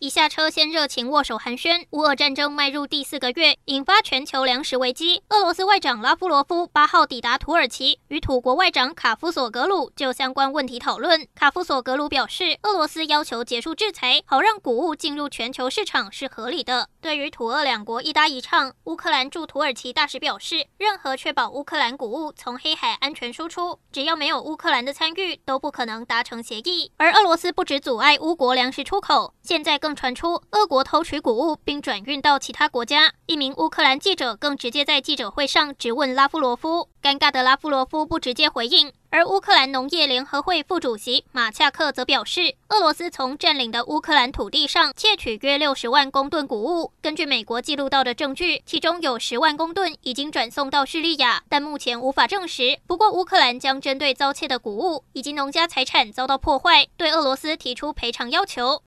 一下车先热情握手寒暄，乌俄战争迈入第四个月，引发全球粮食危机。俄罗斯外长拉夫罗夫八号抵达土耳其，与土国外长卡夫索格鲁就相关问题讨论。卡夫索格鲁表示，俄罗斯要求结束制裁，好让谷物进入全球市场是合理的。对于土俄两国一搭一唱，乌克兰驻土耳其大使表示，任何确保乌克兰谷物从黑海安全输出，只要没有乌克兰的参与，都不可能达成协议。而俄罗斯不止阻碍乌国粮食出口，现在更更传出俄国偷取谷物并转运到其他国家。一名乌克兰记者更直接在记者会上质问拉夫罗夫，尴尬的拉夫罗夫不直接回应。而乌克兰农业联合会副主席马恰克则表示，俄罗斯从占领的乌克兰土地上窃取约六十万公吨谷物。根据美国记录到的证据，其中有十万公吨已经转送到叙利亚，但目前无法证实。不过，乌克兰将针对遭窃的谷物以及农家财产遭到破坏，对俄罗斯提出赔偿要求。